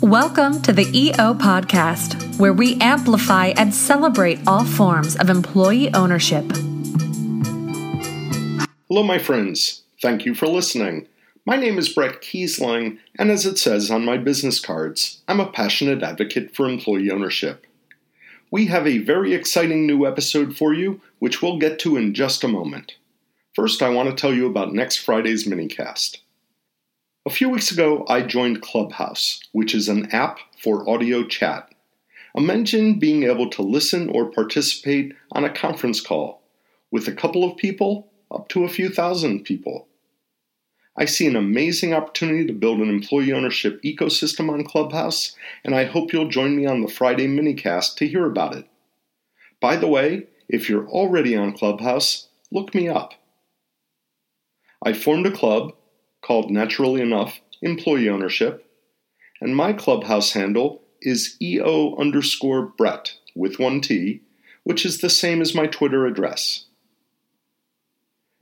Welcome to the EO Podcast, where we amplify and celebrate all forms of employee ownership. Hello, my friends. Thank you for listening. My name is Bret Keisling, and as it says on my business cards, I'm a passionate advocate for employee ownership. We have a very exciting new episode for you, which we'll get to in just a moment. First, I want to tell you about next Friday's minicast. A few weeks ago, I joined Clubhouse, which is an app for audio chat. Imagine being able to listen or participate on a conference call with a couple of people up to a few thousand people. I see an amazing opportunity to build an employee ownership ecosystem on Clubhouse, and I hope you'll join me on the Friday minicast to hear about it. By the way, if you're already on Clubhouse, look me up. I formed a club called Naturally Enough Employee Ownership, and my clubhouse handle is EO underscore Bret with one T, which is the same as my Twitter address.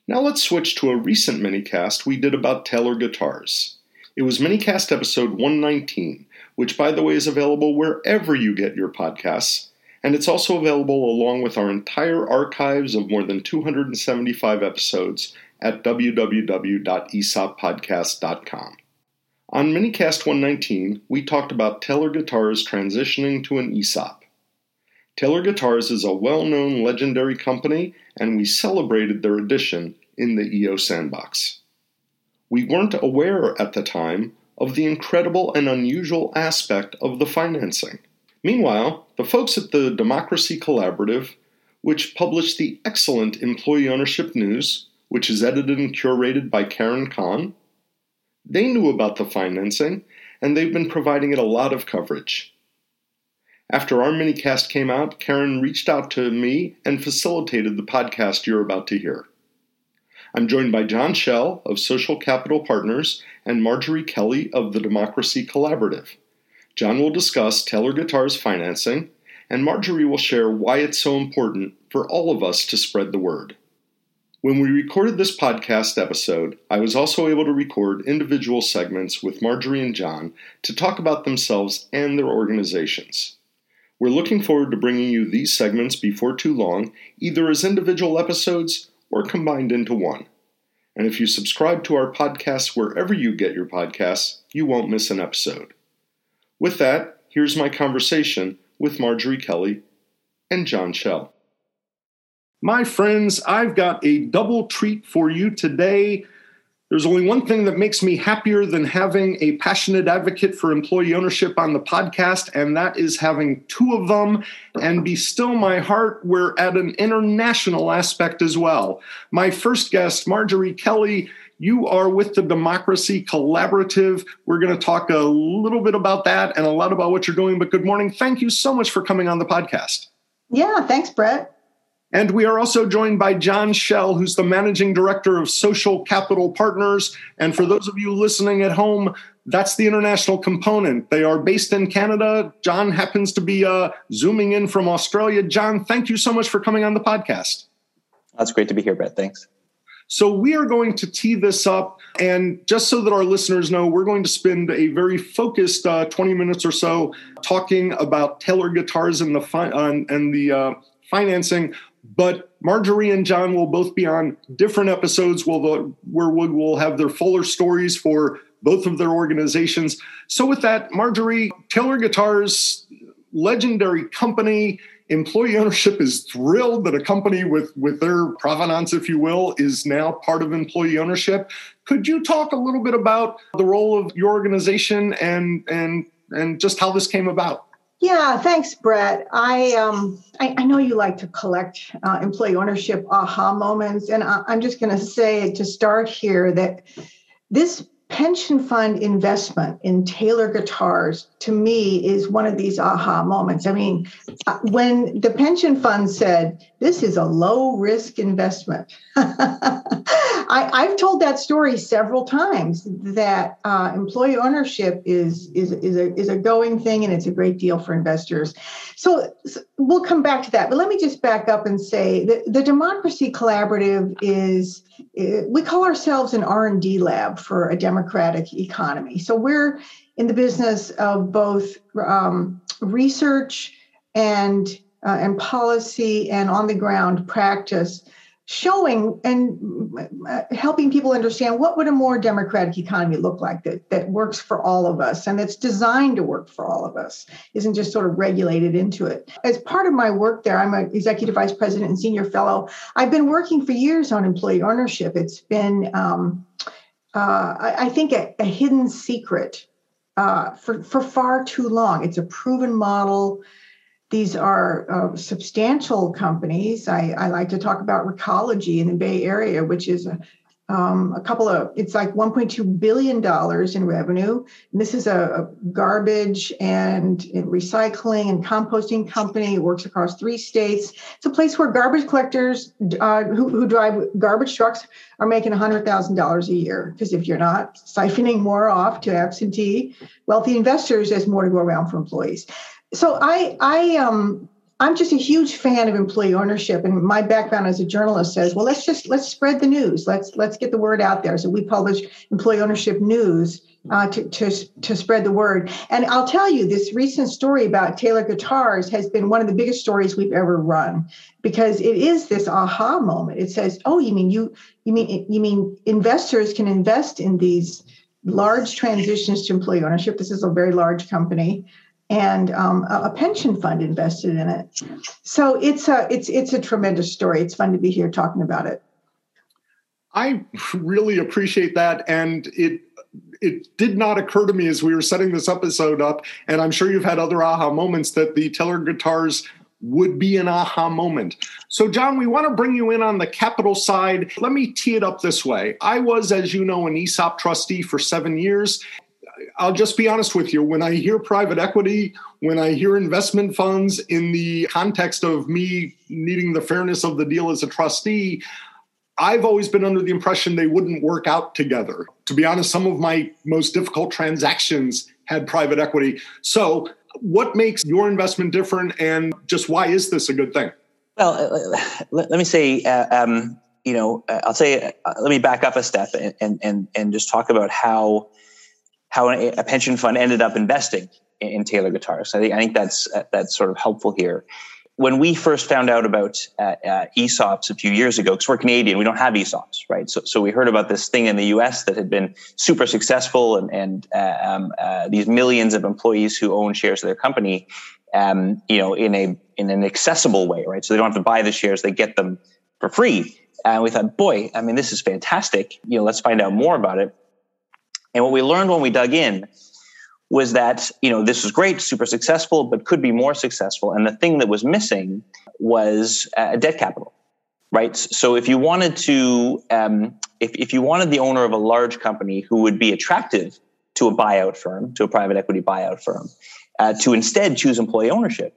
Now let's switch to a recent minicast we did about Taylor guitars. It was minicast episode 119, which by the way is available wherever you get your podcasts, and it's also available along with our entire archives of more than 275 episodes at www.esoppodcast.com. On Minicast 119, we talked about Taylor Guitars transitioning to an ESOP. Taylor Guitars is a well known legendary company, and we celebrated their addition in the EO Sandbox. We weren't aware at the time of the incredible and unusual aspect of the financing. Meanwhile, the folks at the Democracy Collaborative, which published the excellent Employee Ownership News, which is edited and curated by Karen Kahn. They knew about the financing, and they've been providing it a lot of coverage. After our minicast came out, Karen reached out to me and facilitated the podcast you're about to hear. I'm joined by Jon Shell of Social Capital Partners and Marjorie Kelly of the Democracy Collaborative. Jon will discuss Taylor Guitar's financing, and Marjorie will share why it's so important for all of us to spread the word. When we recorded this podcast episode, I was also able to record individual segments with Marjorie and Jon to talk about themselves and their organizations. We're looking forward to bringing you these segments before too long, either as individual episodes or combined into one. And if you subscribe to our podcast wherever you get your podcasts, you won't miss an episode. With that, here's my conversation with Marjorie Kelly and Jon Shell. My friends, I've got a double treat for you today. There's only one thing that makes me happier than having a passionate advocate for employee ownership on the podcast, and that is having two of them. And be still my heart, we're at an international aspect as well. My first guest, Marjorie Kelly, you are with the Democracy Collaborative. We're going to talk a little bit about that and a lot about what you're doing. But good morning. Thank you so much for coming on the podcast. Yeah, thanks, Bret. And we are also joined by Jon Shell, who's the managing director of Social Capital Partners. And for those of you listening at home, that's the international component. They are based in Canada. Jon happens to be uh, zooming in from Australia. Jon, thank you so much for coming on the podcast. That's great to be here, Bret. Thanks. So, we are going to tee this up. And just so that our listeners know, we're going to spend a very focused uh, 20 minutes or so talking about Taylor guitars and the, fi- uh, and the uh, financing but Marjorie and Jon will both be on different episodes uh, where we will have their fuller stories for both of their organizations. So, with that, Marjorie, Taylor Guitars, legendary company, employee ownership is thrilled that a company with, with their provenance, if you will, is now part of employee ownership. Could you talk a little bit about the role of your organization and, and, and just how this came about? Yeah, thanks, Bret. I um, I, I know you like to collect uh, employee ownership aha moments, and I, I'm just going to say to start here that this pension fund investment in Taylor guitars to me is one of these aha moments. I mean, uh, when the pension fund said this is a low risk investment, I, have told that story several times that uh, employee ownership is, is, is, a, is a going thing and it's a great deal for investors. So, so we'll come back to that. But let me just back up and say the Democracy Collaborative is, we call ourselves an R&D lab for a democratic democratic economy. So we're in the business of both um, research and uh, and policy and on the ground practice showing and uh, helping people understand what would a more democratic economy look like that, that works for all of us and that's designed to work for all of us isn't just sort of regulated into it. As part of my work there i'm an executive vice president and senior fellow. I've been working for years on employee ownership. It's been um, uh, I, I, think a, a hidden secret uh, for, for far too long. It's a proven model these are uh, substantial companies. I, I, like to talk about Recology in the Bay Area, which is a, um, a couple of, it's like $1.2 billion in revenue. And this is a, a garbage and, and, recycling and composting company. It works across three states. It's a place where garbage collectors uh, who, who drive garbage trucks are making $100,000 a year. Because if you're not siphoning more off to absentee wealthy investors, there's more to go around for employees so I I um I'm just a huge fan of employee ownership, and my background as a journalist says, well, let's just let's spread the news. Let's let's get the word out there. So we publish employee ownership news uh, to, to to spread the word. And I'll tell you, this recent story about Taylor Guitars has been one of the biggest stories we've ever run because it is this aha moment. It says, oh, you mean you you mean you mean investors can invest in these large transitions to employee ownership. This is a very large company and um, a, pension fund invested in it. So it's a it's it's a tremendous story. It's fun to be here talking about it. I really appreciate that, and it it did not occur to me as we were setting this episode up, and I'm sure you've had other aha moments that the Taylor guitars would be an aha moment. So, Jon, we want to bring you in on the capital side. Let me tee it up this way. I was, as you know, an ESOP trustee for seven years, I'll just be honest with you. When I hear private equity, when I hear investment funds in the context of me needing the fairness of the deal as a trustee, I've always been under the impression they wouldn't work out together. To be honest, some of my most difficult transactions had private equity. So, what makes your investment different, and just why is this a good thing? Well, uh, uh, let, me say, uh, um, you know, uh, I'll say, uh, let me back up a step and and and just talk about how how a pension fund ended up investing in Taylor guitars. I think I think that's that's sort of helpful here. When we first found out about uh, uh, ESOPs a few years ago, because we're Canadian, we don't have ESOPs, right? So, so we heard about this thing in the U.S. that had been super successful, and, and uh, um, uh, these millions of employees who own shares of their company, um, you know, in a in an accessible way, right? So they don't have to buy the shares; they get them for free. And we thought, boy, I mean, this is fantastic. You know, let's find out more about it. And what we learned when we dug in was that, you know, this was great, super successful, but could be more successful. And the thing that was missing was a debt capital, right? So if you wanted to, um, if, if you wanted the owner of a large company who would be attractive to a buyout firm, to a private equity buyout firm, uh, to instead choose employee ownership,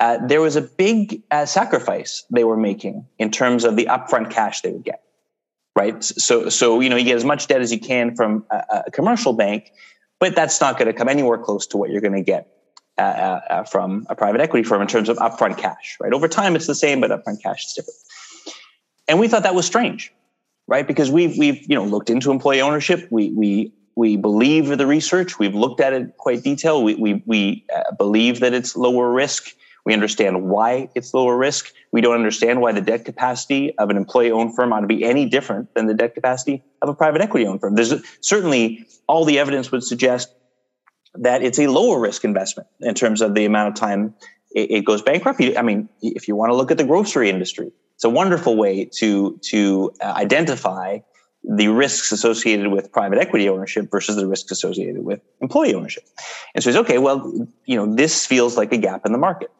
uh, there was a big uh, sacrifice they were making in terms of the upfront cash they would get right? So, so you know, you get as much debt as you can from a, a commercial bank, but that's not going to come anywhere close to what you're going to get uh, uh, uh, from a private equity firm in terms of upfront cash, right? Over time, it's the same, but upfront cash is different. And we thought that was strange, right? Because we've we've you know looked into employee ownership. We we we believe the research. We've looked at it quite detail. We we we uh, believe that it's lower risk. We understand why it's lower risk. We don't understand why the debt capacity of an employee owned firm ought to be any different than the debt capacity of a private equity owned firm. There's certainly all the evidence would suggest that it's a lower risk investment in terms of the amount of time it, goes bankrupt. I mean, if you want to look at the grocery industry, it's a wonderful way to to uh, identify the risks associated with private equity ownership versus the risks associated with employee ownership. And so it's okay, well, you know, this feels like a gap in the market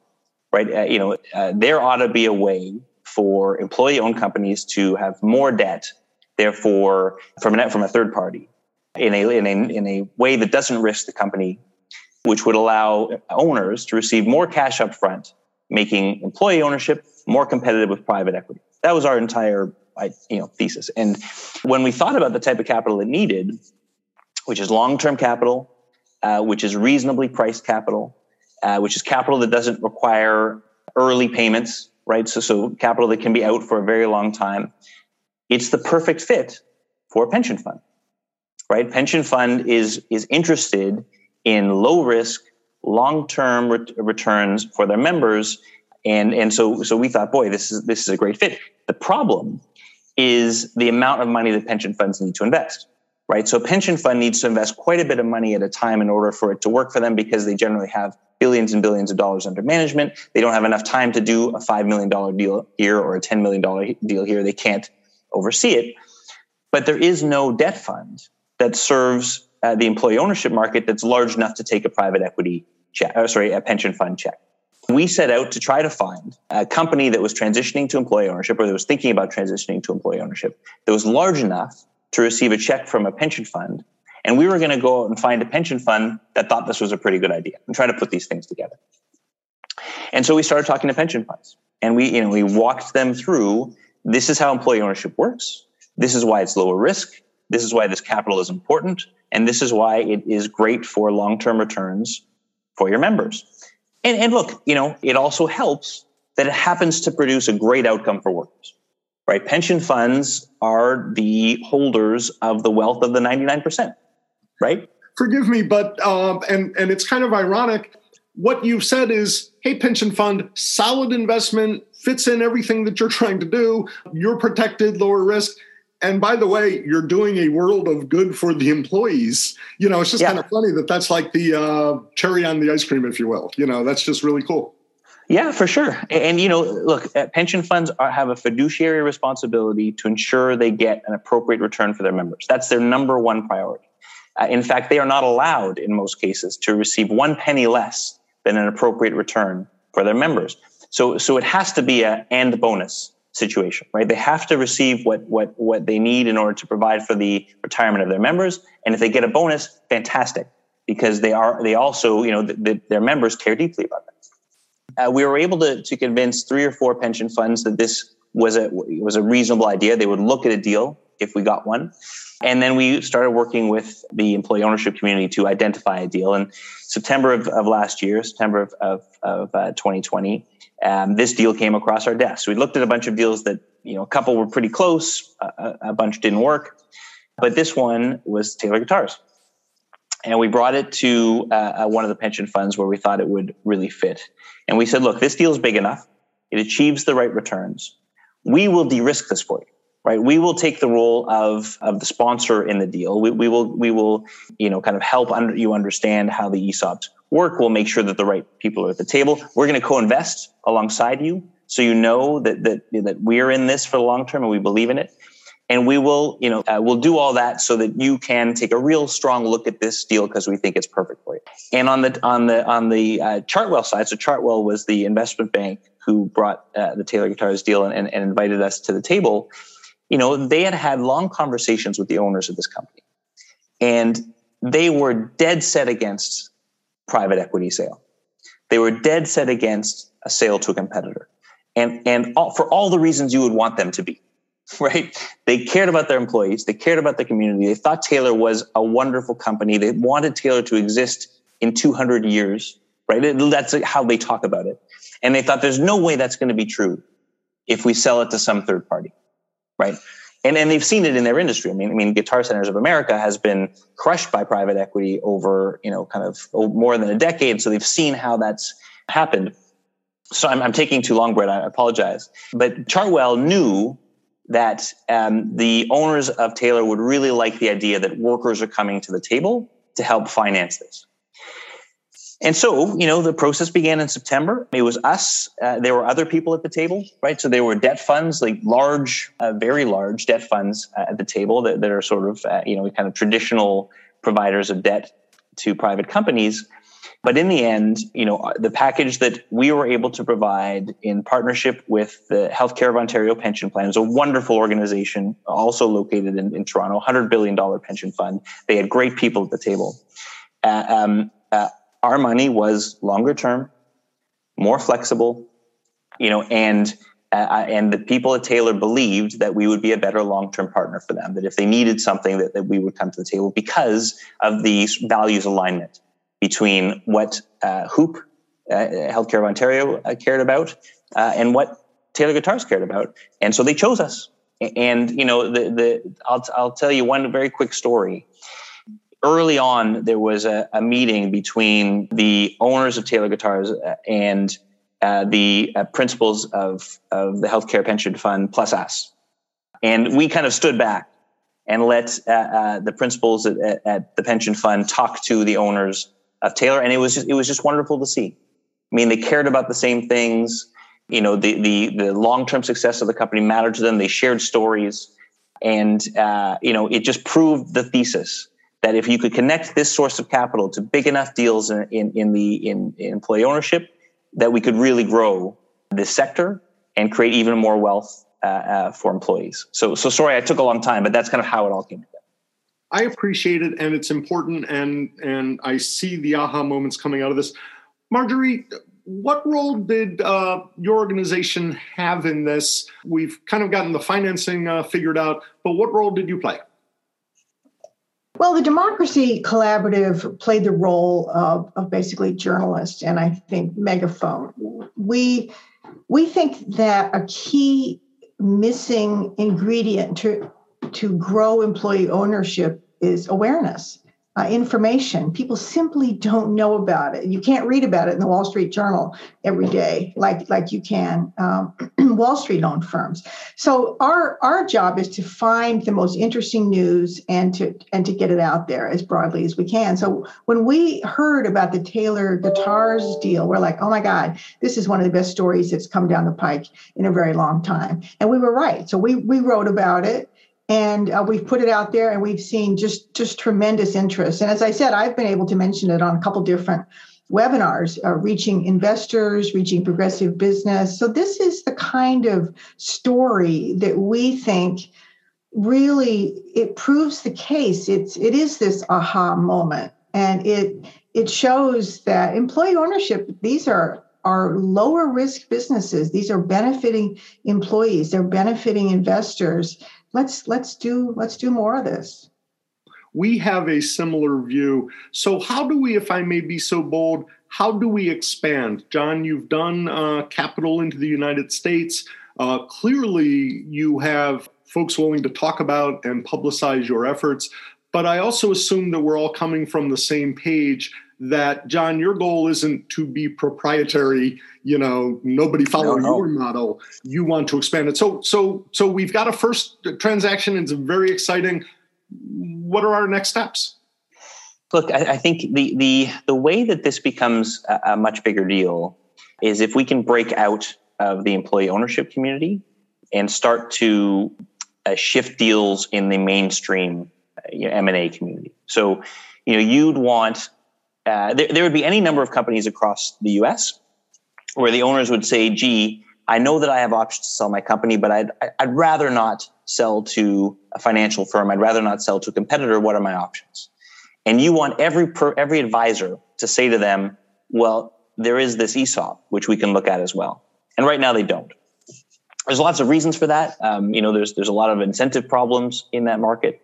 right? Uh, you know, uh, there ought to be a way for employee-owned companies to have more debt, therefore, from a from a third party, in a in a in a way that doesn't risk the company, which would allow owners to receive more cash up front, making employee ownership more competitive with private equity. That was our entire you know thesis. And when we thought about the type of capital it needed, which is long-term capital, uh, which is reasonably priced capital, uh, which is capital that doesn't require early payments, right? So, so capital that can be out for a very long time. It's the perfect fit for a pension fund. right? Pension fund is is interested in low risk, long term returns for their members, and and so so we thought, boy, this is this is a great fit. The problem is the amount of money that pension funds need to invest right? So a pension fund needs to invest quite a bit of money at a time in order for it to work for them because they generally have billions and billions of dollars under management. They don't have enough time to do a $5 million deal here or a $10 million deal here. They can't oversee it. But there is no debt fund that serves uh, the employee ownership market that's large enough to take a private equity check, or sorry, a pension fund check. We set out to try to find a company that was transitioning to employee ownership or that was thinking about transitioning to employee ownership that was large enough to receive a check from a pension fund. And we were going to go out and find a pension fund that thought this was a pretty good idea and try to put these things together. And so we started talking to pension funds and we, you know, we walked them through this is how employee ownership works. This is why it's lower risk. This is why this capital is important. And this is why it is great for long term returns for your members. And, and look, you know, it also helps that it happens to produce a great outcome for workers right? Pension funds are the holders of the wealth of the 99%, right? Forgive me, but, um, and, and it's kind of ironic. What you've said is, hey, pension fund, solid investment, fits in everything that you're trying to do. You're protected, lower risk. And by the way, you're doing a world of good for the employees. You know, it's just yeah. kind of funny that that's like the uh, cherry on the ice cream, if you will. You know, that's just really cool. Yeah, for sure. And, you know, look, uh, pension funds are, have a fiduciary responsibility to ensure they get an appropriate return for their members. That's their number one priority. Uh, in fact, they are not allowed in most cases to receive one penny less than an appropriate return for their members. So, so it has to be a and bonus situation, right? They have to receive what, what, what they need in order to provide for the retirement of their members. And if they get a bonus, fantastic, because they are, they also, you know, the, the, their members care deeply about them uh, we were able to, to convince three or four pension funds that this was a was a reasonable idea. They would look at a deal if we got one. And then we started working with the employee ownership community to identify a deal. And September of, of last year, September of, of, of uh, 2020, um, this deal came across our desk. So we looked at a bunch of deals that, you know, a couple were pretty close, a, a bunch didn't work. But this one was Taylor Guitars. And we brought it to uh, uh one of the pension funds where we thought it would really fit. And we said, look, this deal is big enough. It achieves the right returns. We will de-risk this for you, right? We will take the role of, of the sponsor in the deal. We, we will, we will, you know, kind of help under, you understand how the ESOPs work. We'll make sure that the right people are at the table. We're going to co-invest alongside you. So you know that, that, that we're in this for the long term and we believe in it and we will you know uh, we'll do all that so that you can take a real strong look at this deal because we think it's perfect for you. And on the on the on the uh, chartwell side so chartwell was the investment bank who brought uh, the taylor guitars deal and, and, and invited us to the table. You know they had had long conversations with the owners of this company and they were dead set against private equity sale. They were dead set against a sale to a competitor. And and all, for all the reasons you would want them to be right? They cared about their employees. They cared about the community. They thought Taylor was a wonderful company. They wanted Taylor to exist in 200 years, right? That's how they talk about it. And they thought there's no way that's going to be true if we sell it to some third party, right? And, and they've seen it in their industry. I mean, I mean, Guitar Centers of America has been crushed by private equity over, you know, kind of more than a decade. So they've seen how that's happened. So I'm, I'm taking too long, Bret. I apologize. But Chartwell knew that um, the owners of Taylor would really like the idea that workers are coming to the table to help finance this. And so, you know, the process began in September. It was us. Uh, there were other people at the table, right? So there were debt funds, like large, uh, very large debt funds uh, at the table that, that are sort of, uh, you know, kind of traditional providers of debt to private companies. But in the end, you know, uh, the package that we were able to provide in partnership with the Healthcare of Ontario Pension Plan is a wonderful organization, also located in, in Toronto, $100 billion pension fund. They had great people at the table. Uh, um, uh, our money was longer term, more flexible, you know, and uh, uh and the people at Taylor believed that we would be a better long-term partner for them. That if they needed something, that, that we would come to the table because of the values alignment between what uh, HOOPP, uh, Healthcare of Ontario, uh, cared about uh, and what Taylor Guitars cared about. And so they chose us. And you know, the the I'll I'll tell you one very quick story. Early on, there was a, a meeting between the owners of Taylor Guitars uh, and uh, the principals of of the healthcare pension fund plus us, and we kind of stood back and let uh, uh, the principals at, at, the pension fund talk to the owners of Taylor, and it was just, it was just wonderful to see. I mean, they cared about the same things. You know, the the the long term success of the company mattered to them. They shared stories, and uh, you know, it just proved the thesis that if you could connect this source of capital to big enough deals in in, in the in, in employee ownership, that we could really grow this sector and create even more wealth uh, uh, for employees. So, so sorry, I took a long time, but that's kind of how it all came together. I appreciate it, and it's important, and and I see the aha moments coming out of this. Marjorie, what role did uh, your organization have in this? We've kind of gotten the financing uh, figured out, but what role did you play? Well, the Democracy Collaborative played the role of, of basically journalist and I think megaphone. We we think that a key missing ingredient to to grow employee ownership is awareness uh, information. People simply don't know about it. You can't read about it in the Wall Street Journal every day, like like you can um, Wall Street owned firms. So our our job is to find the most interesting news and to and to get it out there as broadly as we can. So when we heard about the Taylor Guitars deal, we're like, oh my God, this is one of the best stories that's come down the pike in a very long time. And we were right. So we we wrote about it and uh, we've put it out there and we've seen just just tremendous interest. And as i said i've been able to mention it on a couple different webinars uh, reaching investors reaching progressive business. So this is the kind of story that we think really it proves the case. It's it is this aha moment. And it it shows that employee ownership these are are lower risk businesses. These are benefiting employees. They're benefiting investors let's let's do let's do more of this. We have a similar view. So how do we if i may be so bold how do we expand? Jon you've done uh, capital into the united states. Uh, clearly you have folks willing to talk about and publicize your efforts. But i also assume that we're all coming from the same page that Jon, your goal isn't to be proprietary, you know, nobody follow no, no. your model. You want to expand it. So so so we've got a first transaction, it's very exciting. What are our next steps? Look, I, I think the the the way that this becomes a, a much bigger deal is if we can break out of the employee ownership community and start to uh, shift deals in the mainstream uh, you know, M&A community. So, you know, you'd want uh, there, there would be any number of companies across the US where the owners would say, gee, I know that I have options to sell my company, but I'd, I'd rather not sell to a financial firm. I'd rather not sell to a competitor. What are my options? And you want every, per, every advisor to say to them, well, there is this ESOP, which we can look at as well. And right now they don't. There's lots of reasons for that. Um, you know, there's, there's a lot of incentive problems in that market.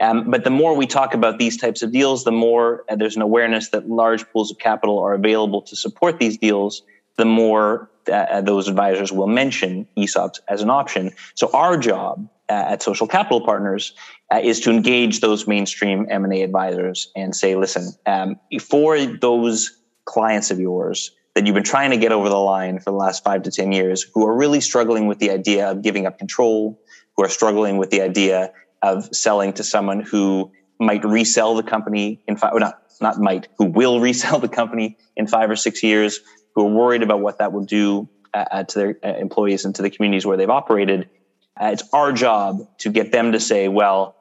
Um, but the more we talk about these types of deals, the more uh, there's an awareness that large pools of capital are available to support these deals, the more uh, uh those advisors will mention ESOPs as an option. So our job uh, at Social Capital Partners uh, is to engage those mainstream M&A advisors and say, listen, um, for those clients of yours that you've been trying to get over the line for the last five to 10 years who are really struggling with the idea of giving up control, who are struggling with the idea of selling to someone who might resell the company in five, or not, not might, who will resell the company in five or six years, who are worried about what that will do uh, uh to their uh, employees and to the communities where they've operated. Uh, it's our job to get them to say, well,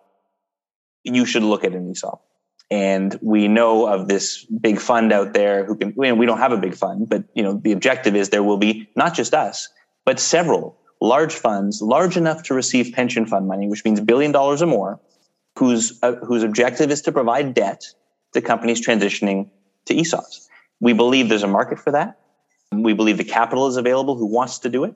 you should look at an ESOP. And we know of this big fund out there who can, we don't have a big fund, but you know, the objective is there will be not just us, but several large funds, large enough to receive pension fund money, which means billion dollars or more, whose, uh, whose objective is to provide debt to companies transitioning to ESOPs. We believe there's a market for that. We believe the capital is available who wants to do it.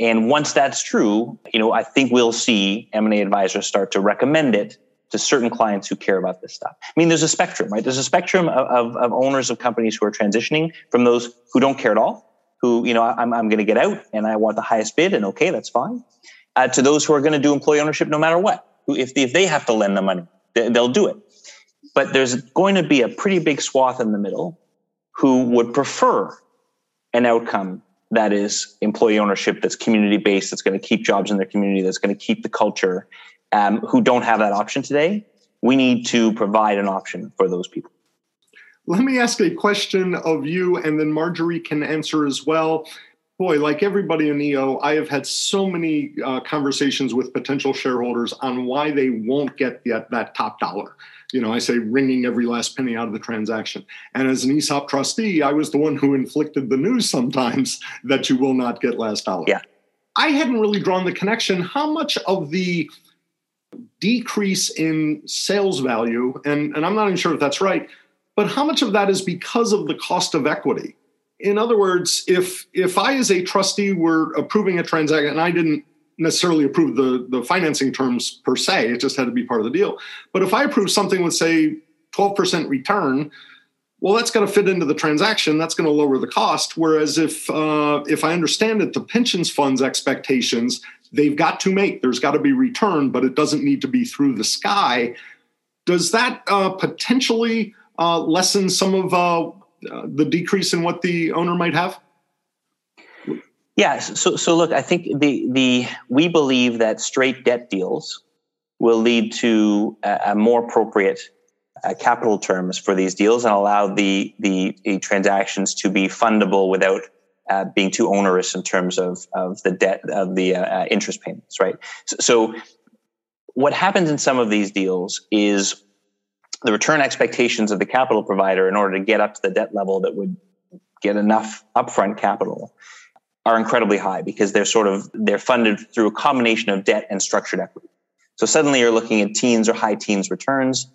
And once that's true, you know, I think we'll see M&A advisors start to recommend it to certain clients who care about this stuff. I mean, there's a spectrum, right? There's a spectrum of, of, of owners of companies who are transitioning from those who don't care at all who, you know, I'm, I'm going to get out and I want the highest bid and okay, that's fine. uh, to those who are going to do employee ownership no matter what. If, if they have to lend the money, they'll do it. But there's going to be a pretty big swath in the middle who would prefer an outcome that is employee ownership, that's community based, that's going to keep jobs in their community, that's going to keep the culture, um, who don't have that option today. We need to provide an option for those people. Let me ask a question of you, and then Marjorie can answer as well. Boy, like everybody in EO, I have had so many uh, conversations with potential shareholders on why they won't get that, that top dollar you know, I say wringing every last penny out of the transaction. And as an ESOP trustee, I was the one who inflicted the news sometimes that you will not get last dollar. Yeah. I hadn't really drawn the connection. How much of the decrease in sales value, and, and I'm not even sure if that's right, but how much of that is because of the cost of equity? In other words, if if I as a trustee were approving a transaction and I didn't necessarily approve the, the financing terms per se. It just had to be part of the deal. But if I approve something with, say, 12% return, well, that's going to fit into the transaction. That's going to lower the cost. Whereas if uh, if I understand it, the pensions fund's expectations they've got to make. There's got to be return, but it doesn't need to be through the sky. Does that uh, potentially uh, lessen some of uh, the decrease in what the owner might have? Yeah. So, so look, I think the the we believe that straight debt deals will lead to a, a more appropriate uh, capital terms for these deals and allow the the, the transactions to be fundable without uh, being too onerous in terms of of the debt of the uh, uh interest payments. Right. So, so, what happens in some of these deals is the return expectations of the capital provider in order to get up to the debt level that would get enough upfront capital are incredibly high because they're sort of they're funded through a combination of debt and structured equity. So suddenly you're looking at teens or high teens returns.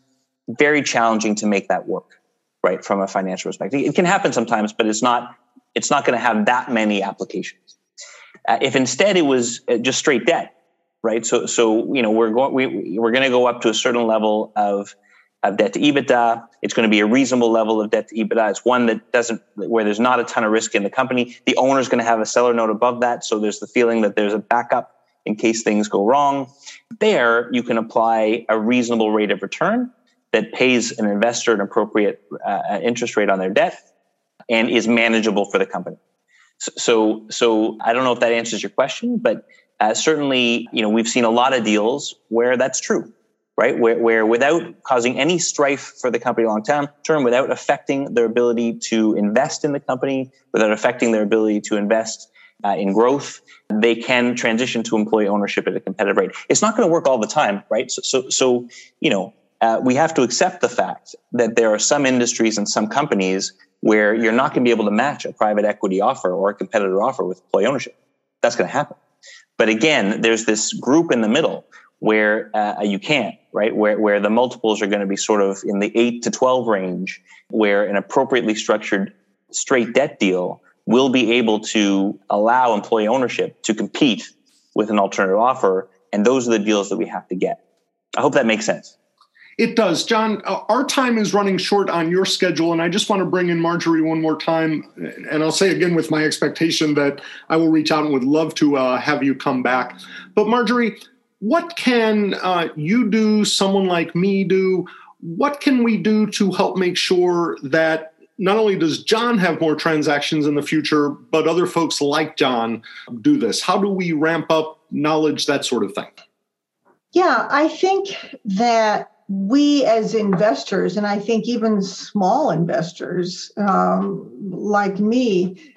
Very challenging to make that work, right? From a financial perspective, it can happen sometimes, but it's not it's not going to have that many applications. Uh, if instead it was uh, just straight debt, right? So so you know we're going we we're going to go up to a certain level of of debt to EBITDA. It's going to be a reasonable level of debt to EBITDA. It's one that doesn't, where there's not a ton of risk in the company. The owner is going to have a seller note above that. So there's the feeling that there's a backup in case things go wrong. There, you can apply a reasonable rate of return that pays an investor an appropriate uh, interest rate on their debt and is manageable for the company. So, so, so I don't know if that answers your question, but uh, certainly, you know, we've seen a lot of deals where that's true right? Where, where without causing any strife for the company long term, without affecting their ability to invest in the company, without affecting their ability to invest uh, in growth, they can transition to employee ownership at a competitive rate. It's not going to work all the time, right? So, so, so you know, uh, we have to accept the fact that there are some industries and some companies where you're not going to be able to match a private equity offer or a competitor offer with employee ownership. That's going to happen. But again, there's this group in the middle where uh, you can't, right? Where, where the multiples are going to be sort of in the 8 to 12 range, where an appropriately structured straight debt deal will be able to allow employee ownership to compete with an alternative offer. And those are the deals that we have to get. I hope that makes sense. It does. Jon, uh, our time is running short on your schedule, and I just want to bring in Marjorie one more time. And I'll say again with my expectation that I will reach out and would love to uh, have you come back. But, Marjorie, what can uh, you do, someone like me do? What can we do to help make sure that not only does Jon have more transactions in the future, but other folks like Jon do this? How do we ramp up knowledge, that sort of thing? Yeah, I think that we as investors, and I think even small investors um, like me,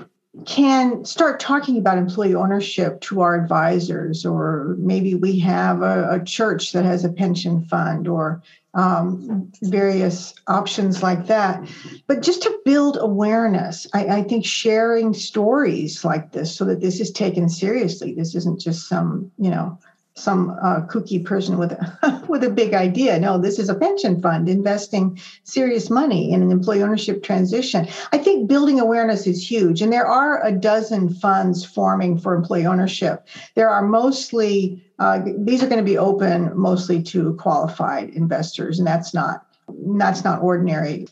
can start talking about employee ownership to our advisors, or maybe we have a, a church that has a pension fund, or um, various options like that. But just to build awareness, I, I, think sharing stories like this so that this is taken seriously. This isn't just some, you know, some uh, kooky person with a, with a big idea. No, this is a pension fund investing serious money in an employee ownership transition. I think building awareness is huge, and there are a dozen funds forming for employee ownership. There are mostly uh, these are going to be open mostly to qualified investors, and that's not that's not ordinary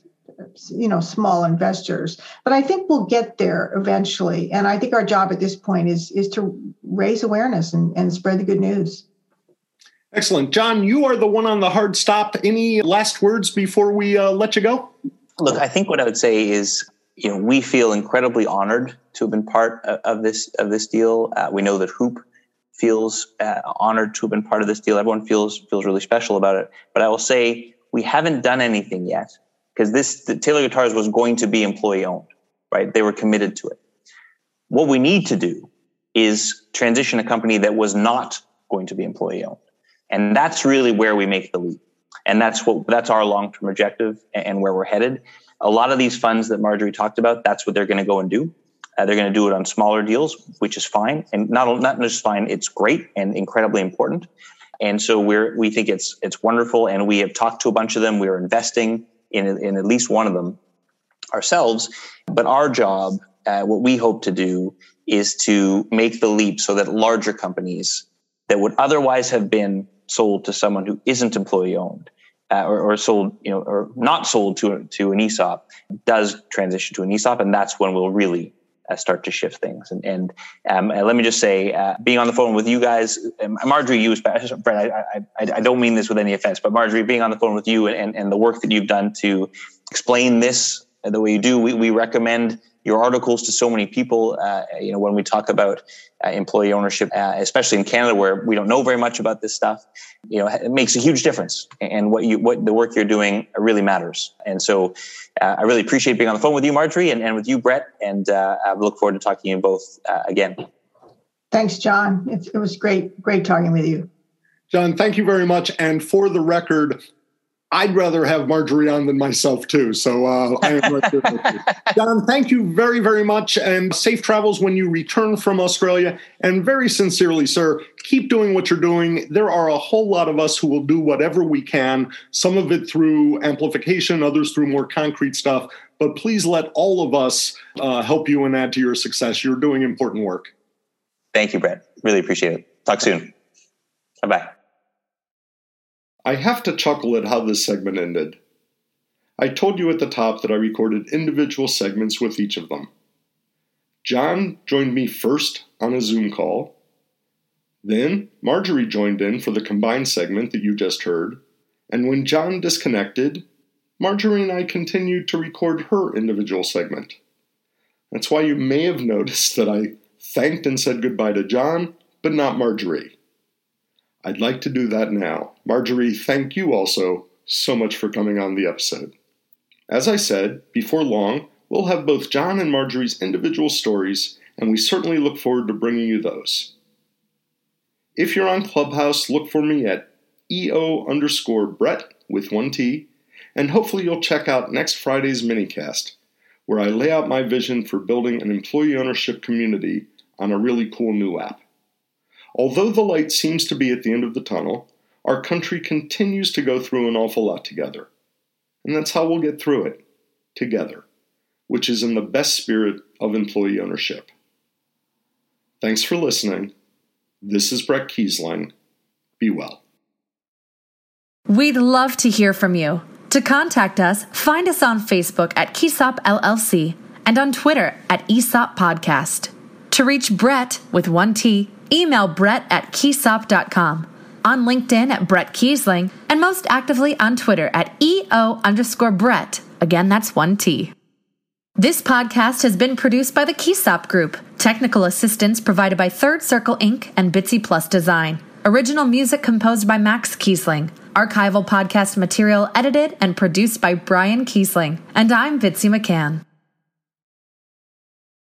you know small investors. But I think we'll get there eventually. And I think our job at this point is is to raise awareness and, and spread the good news. Excellent. Jon, you are the one on the hard stop. Any last words before we uh, let you go? Look, I think what I would say is, you know, we feel incredibly honored to have been part of, of this of this deal. Uh, we know that HOOPP feels uh, honored to have been part of this deal. Everyone feels feels really special about it. But I will say we haven't done anything yet because this Taylor Guitars was going to be employee owned, right? They were committed to it. What we need to do is transition a company that was not going to be employee owned. And that's really where we make the leap. And that's what that's our long-term objective and where we're headed. A lot of these funds that Marjorie talked about, that's what they're going to go and do. Uh, they're going to do it on smaller deals, which is fine, and not not just fine. It's great and incredibly important. And so we're we think it's it's wonderful, and we have talked to a bunch of them. We are investing in in at least one of them ourselves. But our job, uh, what we hope to do, is to make the leap so that larger companies that would otherwise have been sold to someone who isn't employee owned uh, or, or, sold, you know, or not sold to to an ESOP does transition to an ESOP, and that's when we'll really uh, start to shift things. And, and, um, and let me just say, uh, being on the phone with you guys, um, Marjorie, you, Bret, I, I, I, don't mean this with any offense, but Marjorie, being on the phone with you and, and the work that you've done to explain this the way you do, we, we recommend your articles to so many people. Uh, you know, when we talk about uh, employee ownership, uh, especially in Canada where we don't know very much about this stuff, you know, it makes a huge difference. And what you, what the work you're doing really matters. And so, uh, I really appreciate being on the phone with you, Marjorie, and, and with you, Bret. And uh, I look forward to talking to you both uh, again. Thanks, Jon. It, it was great, great talking with you. Jon, thank you very much. And for the record, I'd rather have Marjorie on than myself too. So uh, I am right there with you. Jon, thank you very, very much, and safe travels when you return from Australia. And very sincerely, sir, keep doing what you're doing. There are a whole lot of us who will do whatever we can. Some of it through amplification, others through more concrete stuff. But please let all of us uh, help you and add to your success. You're doing important work. Thank you, Bret. Really appreciate it. Talk soon. Bye bye. I have to chuckle at how this segment ended. I told you at the top that I recorded individual segments with each of them. Jon joined me first on a Zoom call. Then Marjorie joined in for the combined segment that you just heard. And when Jon disconnected, Marjorie and I continued to record her individual segment. That's why you may have noticed that I thanked and said goodbye to Jon, but not Marjorie. I'd like to do that now. Marjorie, thank you also so much for coming on the episode. As I said, before long, we'll have both Jon and Marjorie's individual stories, and we certainly look forward to bringing you those. If you're on Clubhouse, look for me at EO underscore Bret with one T, and hopefully you'll check out next Friday's minicast, where I lay out my vision for building an employee ownership community on a really cool new app. Although the light seems to be at the end of the tunnel, our country continues to go through an awful lot together. And that's how we'll get through it together, which is in the best spirit of employee ownership. Thanks for listening. This is Bret Keisling. Be well. We'd love to hear from you. To contact us, find us on Facebook at Keisop LLC and on Twitter at ESOP Podcast. To reach Bret with one T, email Bret at keisop.com, on LinkedIn at Bret Keisling, and most actively on Twitter at EO underscore Bret. Again, that's one T. This podcast has been produced by the Keisop Group. Technical assistance provided by Third Circle Inc. and Bitsy Plus Design. Original music composed by Max Keisling. Archival podcast material edited and produced by Brian Keisling. And I'm Bitsy McCann.